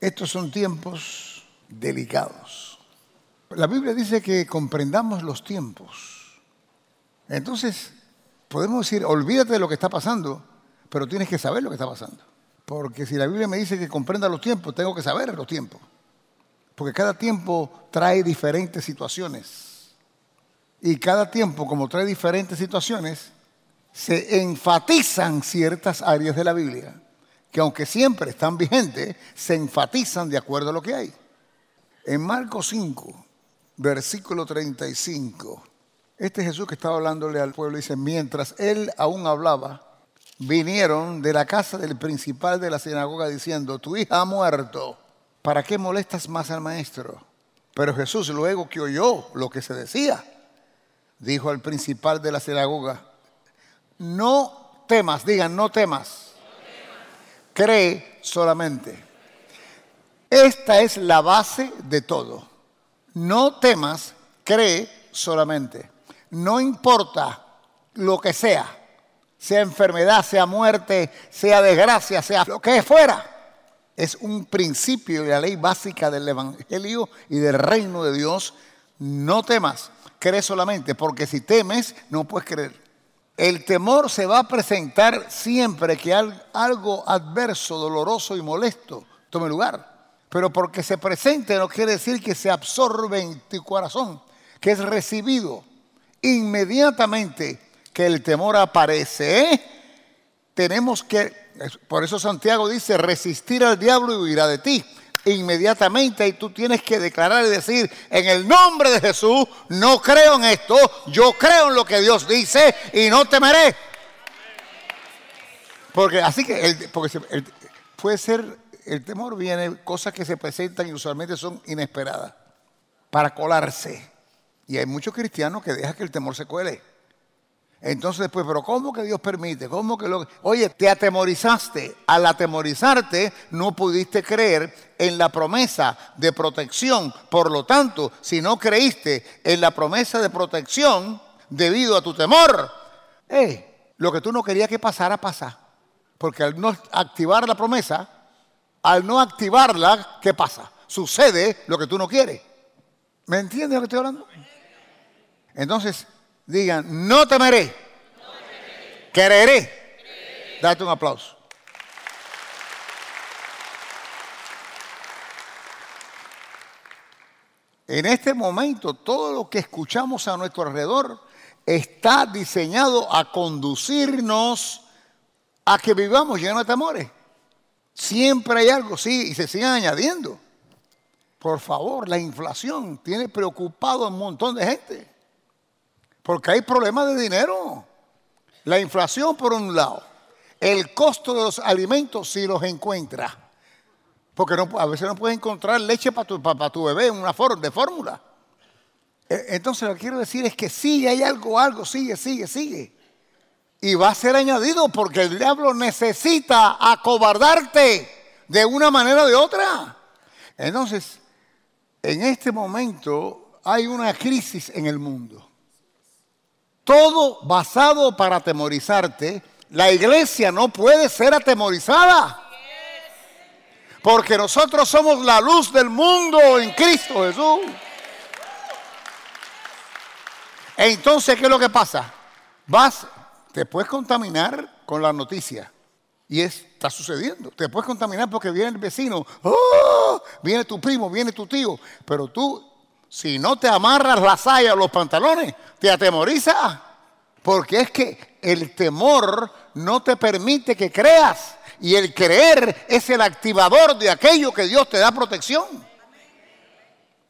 Estos son tiempos delicados. La Biblia dice que comprendamos los tiempos. Entonces, podemos decir, olvídate de lo que está pasando, pero tienes que saber lo que está pasando. Porque si la Biblia me dice que comprenda los tiempos, tengo que saber los tiempos. Porque cada tiempo trae diferentes situaciones. Y cada tiempo, como trae diferentes situaciones, se enfatizan ciertas áreas de la Biblia que aunque siempre están vigentes, se enfatizan de acuerdo a lo que hay. En Marcos 5, versículo 35, este Jesús que estaba hablándole al pueblo dice, mientras él aún hablaba, vinieron de la casa del principal de la sinagoga diciendo, tu hija ha muerto, ¿para qué molestas más al maestro? Pero Jesús luego que oyó lo que se decía, dijo al principal de la sinagoga, no temas, digan, no temas cree solamente. Esta es la base de todo. No temas, cree solamente. No importa lo que sea, sea enfermedad, sea muerte, sea desgracia, sea lo que fuera. Es un principio de la ley básica del Evangelio y del reino de Dios. No temas, cree solamente, porque si temes, no puedes creer. El temor se va a presentar siempre que algo adverso, doloroso y molesto tome lugar. Pero porque se presente no quiere decir que se absorbe en tu corazón, que es recibido inmediatamente que el temor aparece. ¿eh? Tenemos que, por eso Santiago dice, resistir al diablo y huirá de ti inmediatamente y tú tienes que declarar y decir, en el nombre de Jesús, no creo en esto, yo creo en lo que Dios dice y no temeré. Porque así que porque puede ser, el temor viene, cosas que se presentan y usualmente son inesperadas, para colarse. Y hay muchos cristianos que dejan que el temor se cuele. Entonces después, pero ¿cómo que Dios permite? ¿Cómo que lo... Oye, te atemorizaste. Al atemorizarte no pudiste creer en la promesa de protección. Por lo tanto, si no creíste en la promesa de protección debido a tu temor, eh, lo que tú no querías que pasara, pasa. Porque al no activar la promesa, al no activarla, ¿qué pasa? Sucede lo que tú no quieres. ¿Me entiendes lo que estoy hablando? Entonces, Digan, no temeré. No Quereré. Date un aplauso. En este momento, todo lo que escuchamos a nuestro alrededor está diseñado a conducirnos a que vivamos llenos de temores. Siempre hay algo, sí, y se siguen añadiendo. Por favor, la inflación tiene preocupado a un montón de gente. Porque hay problemas de dinero. La inflación por un lado. El costo de los alimentos si los encuentra. Porque a veces no puedes encontrar leche para tu, para, tu bebé en una forma de fórmula. E, entonces lo que quiero decir es que sigue, hay algo, algo, sigue, sigue, sigue. Y va a ser añadido porque el diablo necesita acobardarte de una manera o de otra. Entonces, en este momento hay una crisis en el mundo. Todo basado para atemorizarte. La iglesia no puede ser atemorizada. Porque nosotros somos la luz del mundo en Cristo Jesús. Entonces, ¿qué es lo que pasa? Vas, te puedes contaminar con la noticia. Y está sucediendo. Te puedes contaminar porque viene el vecino, ¡Oh! viene tu primo, viene tu tío. Pero tú si no te amarras la saya o los pantalones, te atemoriza. Porque es que el temor no te permite que creas. Y el creer es el activador de aquello que Dios te da protección.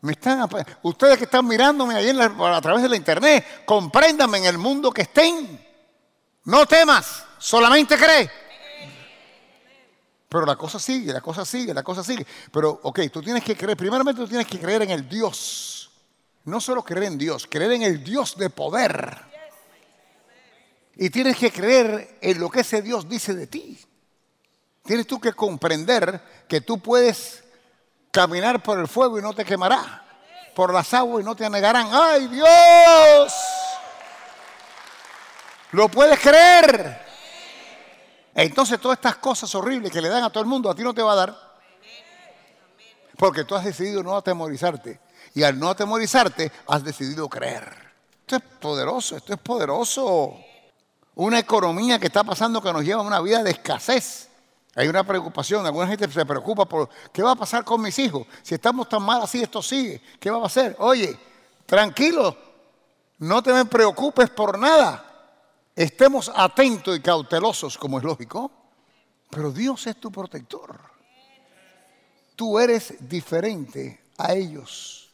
¿Me están, ustedes que están mirándome ahí a través de la internet, compréndanme en el mundo que estén. No temas, solamente cree. Pero la cosa sigue, la cosa sigue, la cosa sigue. Pero, ok, tú tienes que creer, primeramente tú tienes que creer en el Dios no solo creer en Dios, creer en el Dios de poder. Y tienes que creer en lo que ese Dios dice de ti. Tienes tú que comprender que tú puedes caminar por el fuego y no te quemará. Por las aguas y no te anegarán. ¡Ay, Dios! ¿Lo puedes creer? Entonces todas estas cosas horribles que le dan a todo el mundo, a ti no te va a dar. Porque tú has decidido no atemorizarte. Y al no atemorizarte, has decidido creer. Esto es poderoso, esto es poderoso. Una economía que está pasando que nos lleva a una vida de escasez. Hay una preocupación, alguna gente se preocupa por qué va a pasar con mis hijos. Si estamos tan mal así, esto sigue. ¿Qué va a pasar? Oye, tranquilo, no te preocupes por nada. Estemos atentos y cautelosos, como es lógico, pero Dios es tu protector. Tú eres diferente a ellos.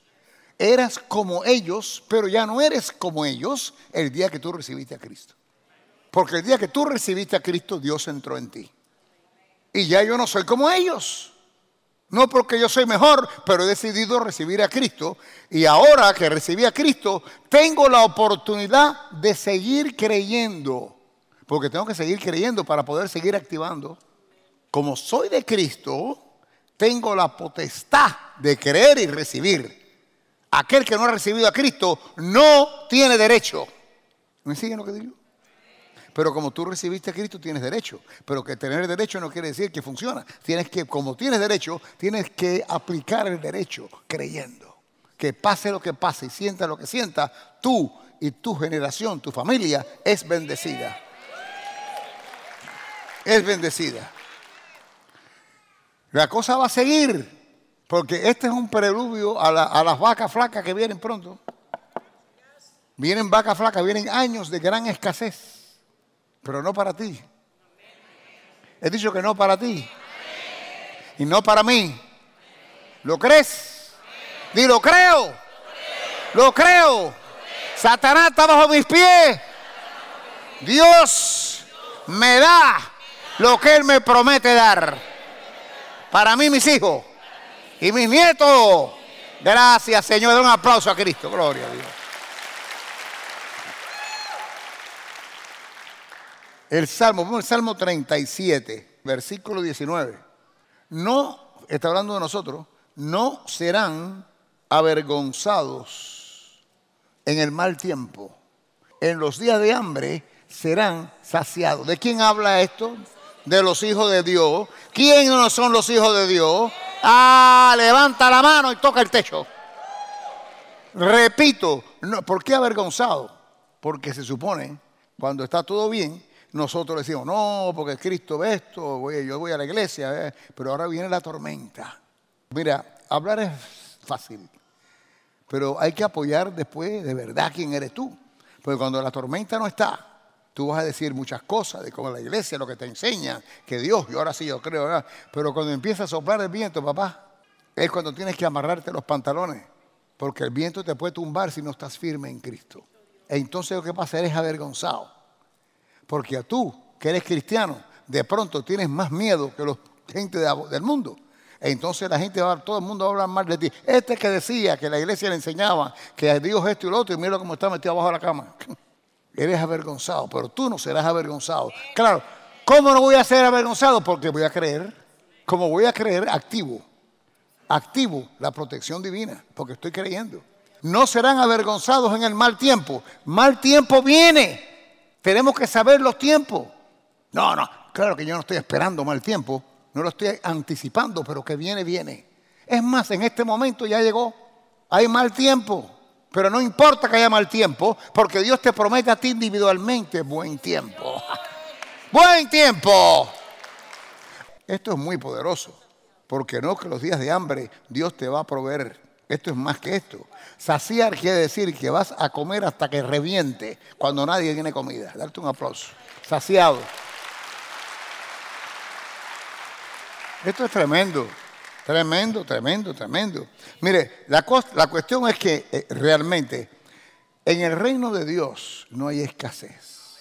Eras como ellos, pero ya no eres como ellos el día que tú recibiste a Cristo. Porque el día que tú recibiste a Cristo, Dios entró en ti. Y ya yo no soy como ellos. No porque yo soy mejor, pero he decidido recibir a Cristo. Y ahora que recibí a Cristo, tengo la oportunidad de seguir creyendo. Porque tengo que seguir creyendo para poder seguir activando. Como soy de Cristo, tengo la potestad de creer y recibir. Aquel que no ha recibido a Cristo no tiene derecho. ¿Me siguen lo que digo? Pero como tú recibiste a Cristo, tienes derecho. Pero que tener derecho no quiere decir que funciona. Tienes que, como tienes derecho, tienes que aplicar el derecho creyendo. Que pase lo que pase y sienta lo que sienta, tú y tu generación, tu familia, es bendecida. Es bendecida. La cosa va a seguir, porque este es un preludio a, a las vacas flacas que vienen pronto. Vienen vacas flacas, vienen años de gran escasez pero no para ti. He dicho que no para ti. Y no para mí. ¿Lo crees? Dilo, creo. Lo creo. Satanás está bajo mis pies. Dios me da lo que Él me promete dar. Para mí, mis hijos. Y mis nietos. Gracias, Señor. un aplauso a Cristo. Gloria a Dios. El Salmo, el Salmo 37, versículo 19. No, está hablando de nosotros, no serán avergonzados en el mal tiempo. En los días de hambre serán saciados. ¿De quién habla esto? De los hijos de Dios. ¿Quiénes no son los hijos de Dios? Ah, levanta la mano y toca el techo. Repito, ¿por qué avergonzado? Porque se supone, cuando está todo bien, nosotros decimos, no, porque Cristo ve esto, yo voy a la iglesia, eh, pero ahora viene la tormenta. Mira, hablar es fácil, pero hay que apoyar después de verdad quién eres tú. Porque cuando la tormenta no está, tú vas a decir muchas cosas de cómo la iglesia, lo que te enseña, que Dios, y ahora sí yo creo, pero cuando empieza a soplar el viento, papá, es cuando tienes que amarrarte los pantalones, porque el viento te puede tumbar si no estás firme en Cristo. Entonces lo que pasa, eres avergonzado. Porque a tú, que eres cristiano, de pronto tienes más miedo que la gente del mundo. Entonces la gente va, todo el mundo va a hablar mal de ti. Este que decía que la iglesia le enseñaba que a Dios esto y lo otro, y mira cómo está metido abajo de la cama. Eres avergonzado, pero tú no serás avergonzado. Claro, ¿cómo no voy a ser avergonzado? Porque voy a creer, como voy a creer, activo. Activo la protección divina, porque estoy creyendo. No serán avergonzados en el mal tiempo. Mal tiempo viene. Tenemos que saber los tiempos. No, no, claro que yo no estoy esperando mal tiempo, no lo estoy anticipando, pero que viene, viene. Es más, en este momento ya llegó, hay mal tiempo, pero no importa que haya mal tiempo, porque Dios te promete a ti individualmente buen tiempo. buen tiempo. Esto es muy poderoso, porque no que los días de hambre Dios te va a proveer esto es más que esto. Saciar quiere decir que vas a comer hasta que reviente cuando nadie tiene comida. Darte un aplauso. Saciado. Esto es tremendo. Tremendo, tremendo, tremendo. Mire, la, cuestión es que eh, realmente en el reino de Dios no hay escasez.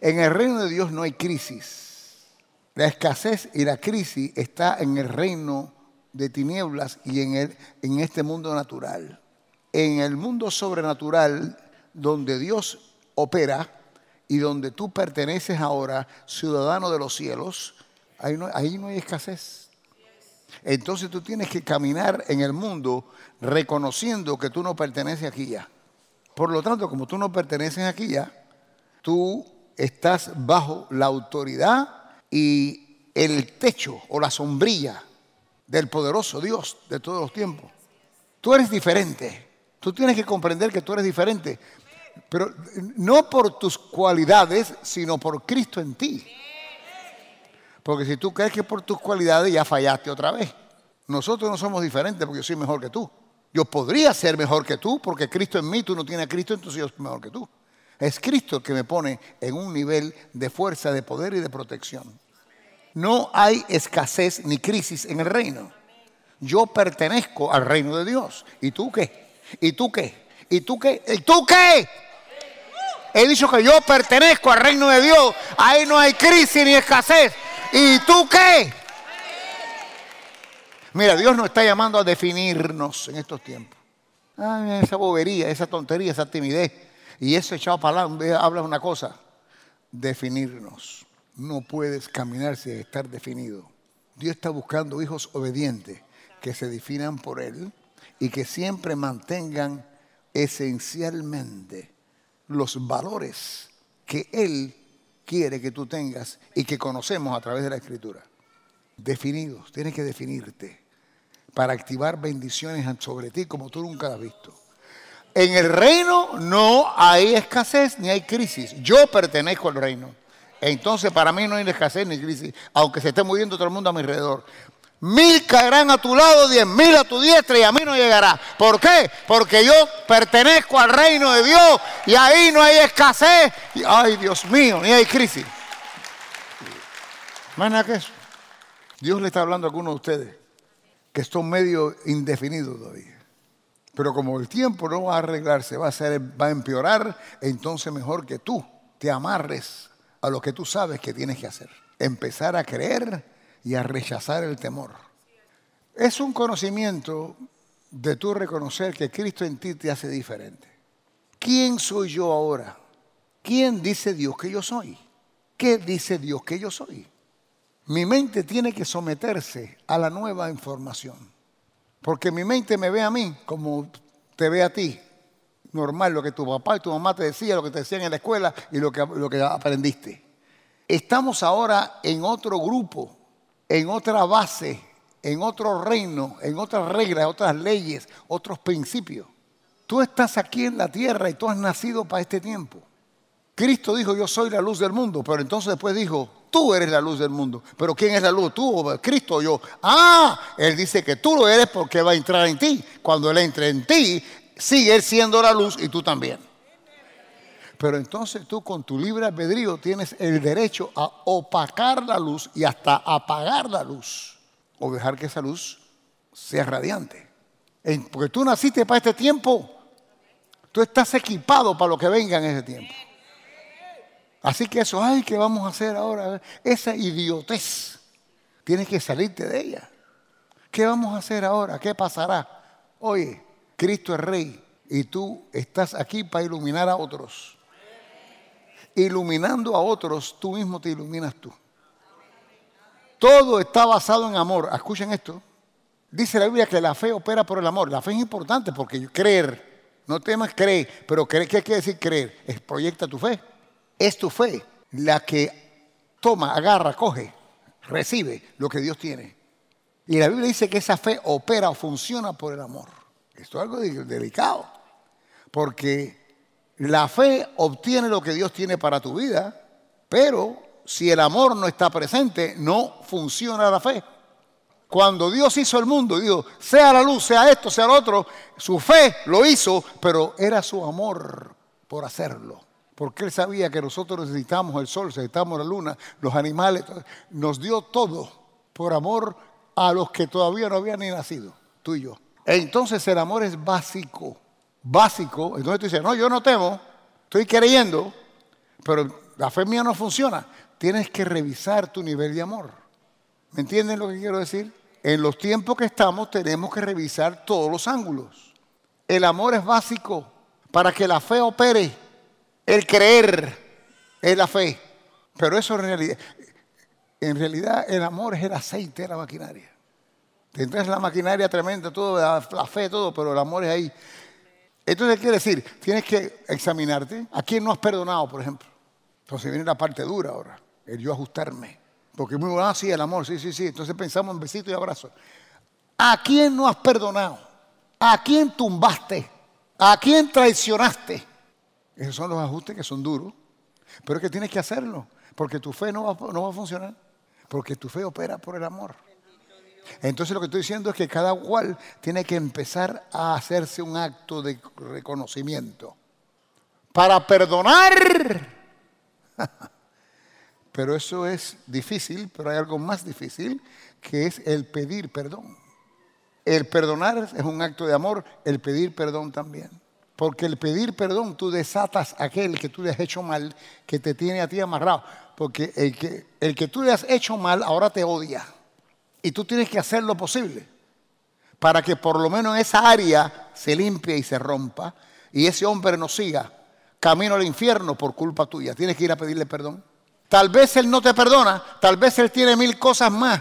En el reino de Dios no hay crisis. La escasez y la crisis está en el reino de tinieblas y en, el, en este mundo natural. En el mundo sobrenatural, donde Dios opera y donde tú perteneces ahora, ciudadano de los cielos, ahí no, ahí no hay escasez. Entonces tú tienes que caminar en el mundo reconociendo que tú no perteneces aquí ya. Por lo tanto, como tú no perteneces aquí ya, tú estás bajo la autoridad y el techo o la sombrilla del poderoso Dios de todos los tiempos. Tú eres diferente. Tú tienes que comprender que tú eres diferente. Pero no por tus cualidades, sino por Cristo en ti. Porque si tú crees que por tus cualidades ya fallaste otra vez. Nosotros no somos diferentes porque yo soy mejor que tú. Yo podría ser mejor que tú porque Cristo en mí, tú no tienes a Cristo, entonces yo soy mejor que tú. Es Cristo que me pone en un nivel de fuerza, de poder y de protección. No hay escasez ni crisis en el reino. Yo pertenezco al reino de Dios. ¿Y tú qué? ¿Y tú qué? ¿Y tú qué? ¿Y tú qué? He dicho que yo pertenezco al reino de Dios. Ahí no hay crisis ni escasez. ¿Y tú qué? Mira, Dios nos está llamando a definirnos en estos tiempos. Ay, esa bobería, esa tontería, esa timidez. Y eso echado para habla una cosa. Definirnos. No puedes caminar sin estar definido. Dios está buscando hijos obedientes que se definan por Él y que siempre mantengan esencialmente los valores que Él quiere que tú tengas y que conocemos a través de la Escritura. Definidos, tienes que definirte para activar bendiciones sobre ti como tú nunca has visto. En el reino no hay escasez ni hay crisis. Yo pertenezco al reino. Entonces para mí no hay escasez ni crisis, aunque se esté muriendo todo el mundo a mi alrededor. Mil caerán a tu lado, diez mil a tu diestra y a mí no llegará. ¿Por qué? Porque yo pertenezco al reino de Dios y ahí no hay escasez. Y, ay, Dios mío, ni hay crisis. Más nada que eso. Dios le está hablando a algunos de ustedes que son medio indefinidos todavía. Pero como el tiempo no va a arreglarse, va a, ser, va a empeorar, entonces mejor que tú te amarres a lo que tú sabes que tienes que hacer. Empezar a creer y a rechazar el temor. Es un conocimiento de tú reconocer que Cristo en ti te hace diferente. ¿Quién soy yo ahora? ¿Quién dice Dios que yo soy? ¿Qué dice Dios que yo soy? Mi mente tiene que someterse a la nueva información. Porque mi mente me ve a mí como te ve a ti. Normal, lo que tu papá y tu mamá te decían, lo que te decían en la escuela y lo que, lo que aprendiste. Estamos ahora en otro grupo en otra base, en otro reino, en otras reglas, otras leyes, otros principios. Tú estás aquí en la tierra y tú has nacido para este tiempo. Cristo dijo, yo soy la luz del mundo, pero entonces después dijo, tú eres la luz del mundo. Pero ¿quién es la luz? ¿Tú o Cristo o yo? Ah, Él dice que tú lo eres porque va a entrar en ti. Cuando Él entre en ti, sigue siendo la luz y tú también. Pero entonces tú con tu libre albedrío tienes el derecho a opacar la luz y hasta apagar la luz o dejar que esa luz sea radiante. Porque tú naciste para este tiempo, tú estás equipado para lo que venga en ese tiempo. Así que eso, ay, ¿qué vamos a hacer ahora? Esa idiotez, tienes que salirte de ella. ¿Qué vamos a hacer ahora? ¿Qué pasará? Oye, Cristo es Rey y tú estás aquí para iluminar a otros iluminando a otros, tú mismo te iluminas tú. Todo está basado en amor. Escuchen esto. Dice la Biblia que la fe opera por el amor. La fe es importante porque creer, no temas creer, pero creer, ¿qué quiere decir creer? Es proyecta tu fe. Es tu fe la que toma, agarra, coge, recibe lo que Dios tiene. Y la Biblia dice que esa fe opera o funciona por el amor. Esto es algo delicado. Porque la fe obtiene lo que Dios tiene para tu vida, pero si el amor no está presente, no funciona la fe. Cuando Dios hizo el mundo, dijo, sea la luz, sea esto, sea lo otro, su fe lo hizo, pero era su amor por hacerlo. Porque Él sabía que nosotros necesitamos el sol, necesitamos la luna, los animales, nos dio todo por amor a los que todavía no habían ni nacido, tú y yo. Entonces el amor es básico básico, entonces tú dices, no, yo no temo, estoy creyendo, pero la fe mía no funciona. Tienes que revisar tu nivel de amor. ¿Me entienden lo que quiero decir? En los tiempos que estamos tenemos que revisar todos los ángulos. El amor es básico para que la fe opere. El creer es la fe. Pero eso en realidad, en realidad el amor es el aceite de la maquinaria. Tendrás la maquinaria tremenda, todo, la fe, todo, pero el amor es ahí. Entonces, quiere decir, tienes que examinarte. ¿A quién no has perdonado, por ejemplo? Entonces viene la parte dura ahora, el yo ajustarme. Porque muy bueno, ah, sí, el amor, sí, sí, sí. Entonces pensamos en besitos y abrazos. ¿A quién no has perdonado? ¿A quién tumbaste? ¿A quién traicionaste? Esos son los ajustes que son duros, pero es que tienes que hacerlo, porque tu fe no va a funcionar, porque tu fe opera por el amor. Entonces lo que estoy diciendo es que cada cual tiene que empezar a hacerse un acto de reconocimiento. Para perdonar. Pero eso es difícil, pero hay algo más difícil, que es el pedir perdón. El perdonar es un acto de amor, el pedir perdón también. Porque el pedir perdón, tú desatas a aquel que tú le has hecho mal, que te tiene a ti amarrado. Porque el que, el que tú le has hecho mal ahora te odia. Y tú tienes que hacer lo posible para que por lo menos en esa área se limpie y se rompa y ese hombre no siga camino al infierno por culpa tuya. Tienes que ir a pedirle perdón. Tal vez él no te perdona, tal vez él tiene mil cosas más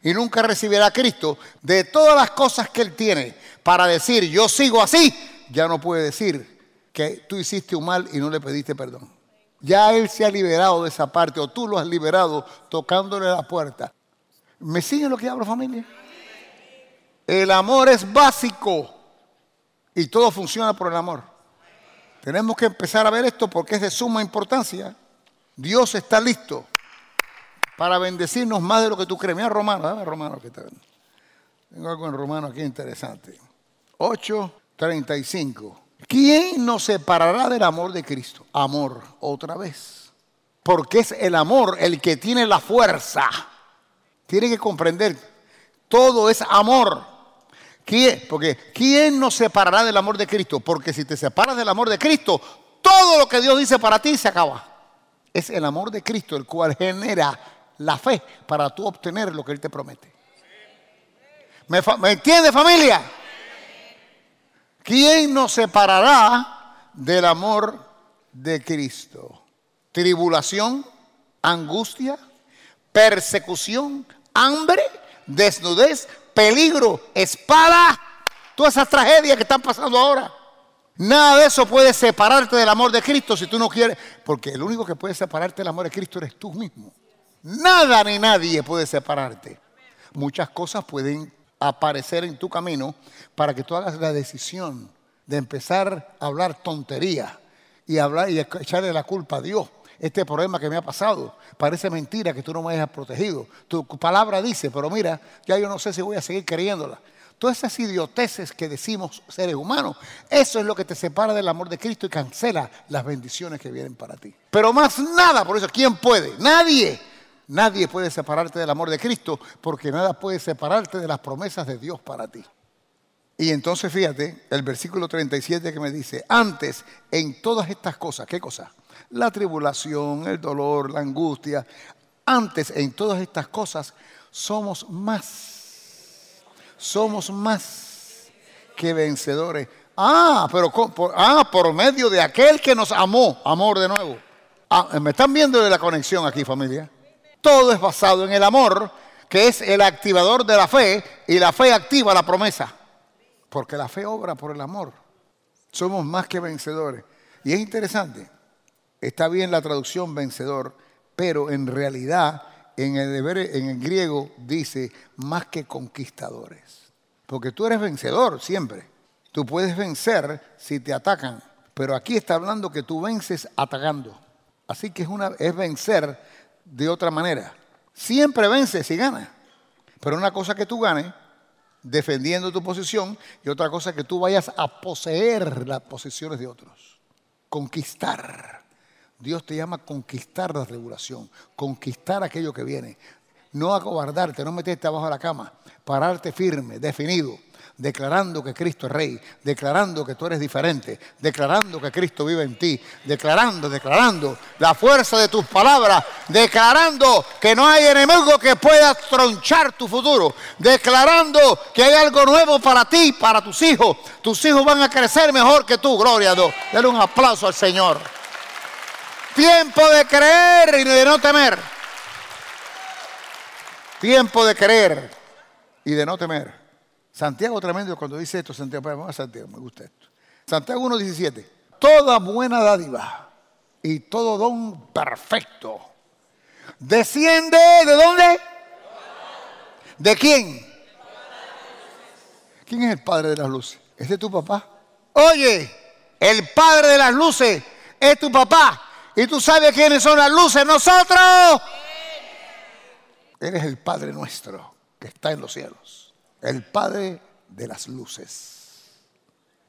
y nunca recibirá a Cristo. De todas las cosas que él tiene para decir yo sigo así, ya no puede decir que tú hiciste un mal y no le pediste perdón. Ya él se ha liberado de esa parte o tú lo has liberado tocándole la puerta. ¿Me siguen lo que hablo, familia? El amor es básico y todo funciona por el amor. Tenemos que empezar a ver esto porque es de suma importancia. Dios está listo para bendecirnos más de lo que tú crees. Mira Romano, dame Romano que está. Tengo algo en Romano aquí interesante. 8:35. ¿Quién nos separará del amor de Cristo? Amor, otra vez. Porque es el amor el que tiene la fuerza tiene que comprender, todo es amor. ¿Quién? Porque ¿quién nos separará del amor de Cristo? Porque si te separas del amor de Cristo, todo lo que Dios dice para ti se acaba. Es el amor de Cristo el cual genera la fe para tú obtener lo que Él te promete. ¿Me, ¿me entiende familia? ¿Quién nos separará del amor de Cristo? Tribulación, angustia, persecución, hambre, desnudez, peligro, espada, todas esas tragedias que están pasando ahora. Nada de eso puede separarte del amor de Cristo si tú no quieres, porque el único que puede separarte del amor de Cristo eres tú mismo. Nada ni nadie puede separarte. Muchas cosas pueden aparecer en tu camino para que tú hagas la decisión de empezar a hablar tontería y hablar y echarle la culpa a Dios este problema que me ha pasado. Parece mentira que tú no me hayas protegido. Tu palabra dice, pero mira, ya yo no sé si voy a seguir creyéndola. Todas esas idioteces que decimos seres humanos, eso es lo que te separa del amor de Cristo y cancela las bendiciones que vienen para ti. Pero más nada, por eso, ¿quién puede? Nadie. Nadie puede separarte del amor de Cristo porque nada puede separarte de las promesas de Dios para ti. Y entonces fíjate el versículo 37 que me dice, antes en todas estas cosas, ¿qué cosas? La tribulación, el dolor, la angustia. Antes, en todas estas cosas, somos más. Somos más que vencedores. Ah, pero por, ah, por medio de aquel que nos amó, amor de nuevo. Ah, ¿Me están viendo de la conexión aquí, familia? Todo es basado en el amor, que es el activador de la fe, y la fe activa la promesa. Porque la fe obra por el amor. Somos más que vencedores. Y es interesante, Está bien la traducción vencedor, pero en realidad en el, en el griego dice más que conquistadores. Porque tú eres vencedor siempre. Tú puedes vencer si te atacan, pero aquí está hablando que tú vences atacando. Así que es, una, es vencer de otra manera. Siempre vences y ganas. Pero una cosa que tú ganes defendiendo tu posición y otra cosa que tú vayas a poseer las posiciones de otros. Conquistar. Dios te llama a conquistar la tribulación, conquistar aquello que viene. No acobardarte, no meterte abajo de la cama, pararte firme, definido, declarando que Cristo es Rey, declarando que tú eres diferente, declarando que Cristo vive en ti, declarando, declarando la fuerza de tus palabras, declarando que no hay enemigo que pueda tronchar tu futuro, declarando que hay algo nuevo para ti, para tus hijos. Tus hijos van a crecer mejor que tú, gloria a Dios. Dale un aplauso al Señor. Tiempo de creer y de no temer. Tiempo de creer y de no temer. Santiago tremendo cuando dice esto, Santiago, Santiago, me gusta esto. Santiago 1.17. Toda buena dádiva y todo don perfecto. Desciende de dónde? ¿De quién? ¿Quién es el padre de las luces? ¿Este es tu papá? Oye, el padre de las luces es tu papá. ¿Y tú sabes quiénes son las luces? Nosotros. Eres el Padre nuestro que está en los cielos. El Padre de las luces.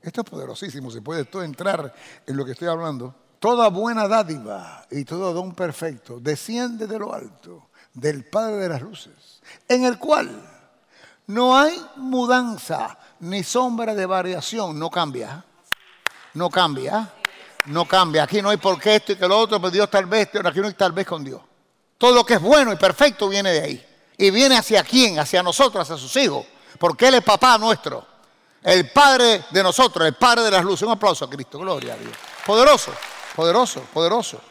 Esto es poderosísimo, se puede todo entrar en lo que estoy hablando. Toda buena dádiva y todo don perfecto desciende de lo alto, del Padre de las luces, en el cual no hay mudanza ni sombra de variación, no cambia, no cambia, no cambia. Aquí no hay por qué esto y que lo otro, pero Dios tal vez, aquí no hay tal vez con Dios. Todo lo que es bueno y perfecto viene de ahí. ¿Y viene hacia quién? Hacia nosotros, hacia sus hijos. Porque Él es papá nuestro. El Padre de nosotros, el Padre de las luces. Un aplauso a Cristo, gloria a Dios. Poderoso, poderoso, poderoso.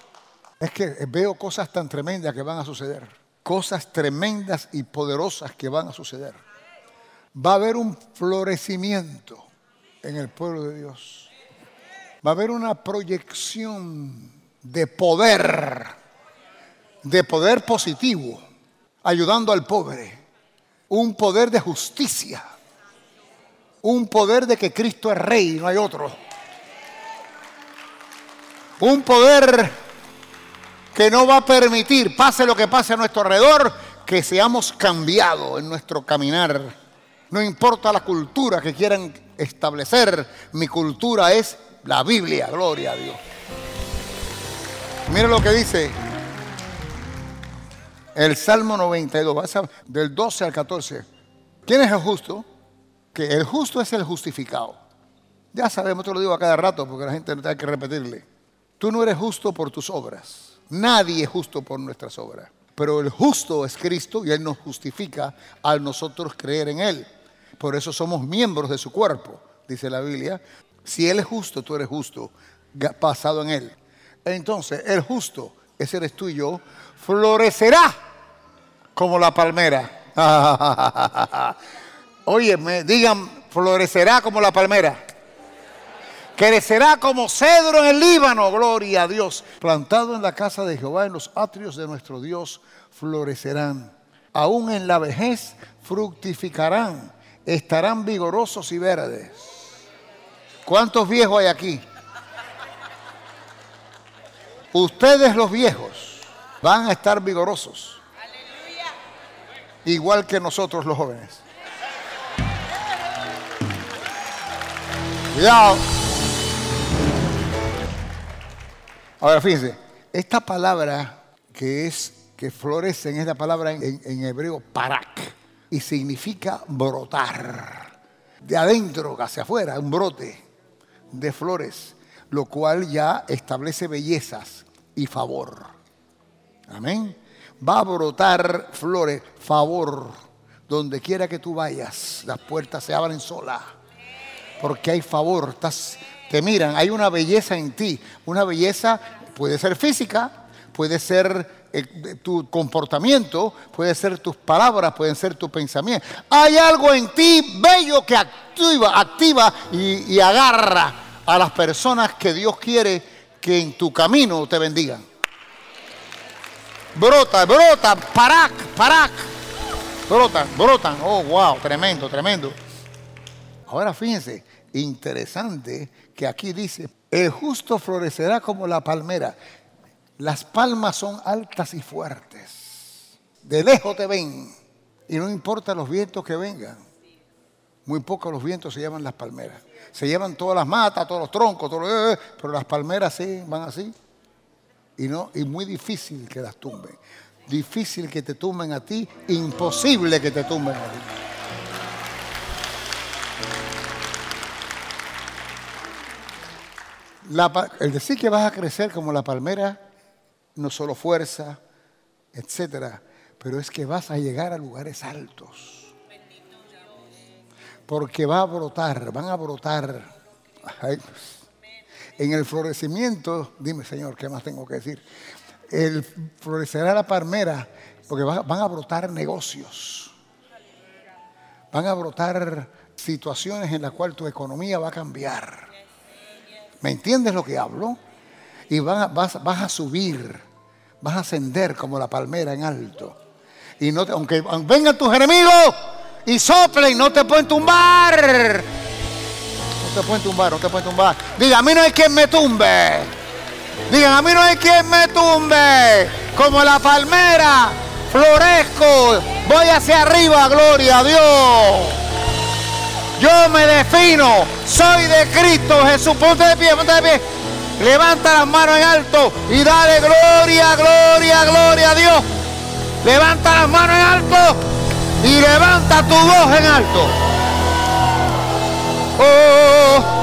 Es que veo cosas tan tremendas que van a suceder. Cosas tremendas y poderosas que van a suceder. Va a haber un florecimiento en el pueblo de Dios. Va a haber una proyección de poder de poder positivo, ayudando al pobre, un poder de justicia, un poder de que Cristo es rey, no hay otro. Un poder que no va a permitir, pase lo que pase a nuestro alrededor, que seamos cambiados en nuestro caminar. No importa la cultura que quieran establecer, mi cultura es la Biblia, gloria a Dios. Mire lo que dice el Salmo 92, del 12 al 14. ¿Quién es el justo? Que el justo es el justificado. Ya sabemos, te lo digo a cada rato porque la gente no tiene que repetirle. Tú no eres justo por tus obras. Nadie es justo por nuestras obras. Pero el justo es Cristo y Él nos justifica al nosotros creer en Él. Por eso somos miembros de su cuerpo, dice la Biblia. Si Él es justo, tú eres justo, pasado en Él. Entonces, el justo, ese eres tú y yo, florecerá como la palmera. Oye, me digan, florecerá como la palmera. Crecerá como cedro en el Líbano, gloria a Dios. Plantado en la casa de Jehová, en los atrios de nuestro Dios, florecerán. Aún en la vejez fructificarán, estarán vigorosos y verdes. ¿Cuántos viejos hay aquí? Ustedes los viejos van a estar vigorosos igual que nosotros los jóvenes. Cuidado. Ahora fíjense, esta palabra que es que florece en esta palabra en, en hebreo parak y significa brotar de adentro hacia afuera, un brote de flores, lo cual ya establece bellezas y favor. Amén va a brotar flores, favor, donde quiera que tú vayas, las puertas se abren solas, porque hay favor, estás, te miran, hay una belleza en ti, una belleza puede ser física, puede ser eh, tu comportamiento, puede ser tus palabras, pueden ser tu pensamiento. Hay algo en ti bello que activa, activa y agarra a las personas que Dios quiere que en tu camino te bendigan brota, brota, parac, parac. Brotan, brotan. Oh, wow, tremendo, tremendo. Ahora fíjense, interesante que aquí dice, el justo florecerá como la palmera. Las palmas son altas y fuertes. De lejos te ven. Y no importa los vientos que vengan. Muy pocos los vientos se llevan las palmeras. Se llevan todas las matas, todos los troncos, todos eh, eh, pero las palmeras sí van así y, no, y muy difícil que las tumben. Difícil que te tumben a ti, imposible que te tumben a ti. el decir que vas a crecer como la palmera, no solo fuerza, etcétera, pero es que vas a llegar a lugares altos. Porque va a brotar, van a brotar. En el florecimiento, dime Señor, ¿qué más tengo que decir? El florecerá la palmera porque van a brotar negocios. Van a brotar situaciones en las cuales tu economía va a cambiar. ¿Me entiendes lo que hablo? Y vas, vas, a subir, vas a ascender como la palmera en alto. Y no aunque vengan tus enemigos y sople y no te pueden tumbar. No te pueden tumbar, no te pueden tumbar. Diga, a mí no hay quien me tumbe. Digan, a mí no hay quien me tumbe. Como la palmera, florezco, voy hacia arriba, gloria a Dios. Yo me defino, soy de Cristo Jesús. Ponte de pie, ponte de pie. Levanta las manos en alto y dale gloria, gloria, gloria a Dios. Levanta las manos en alto y levanta tu voz en alto. Oh.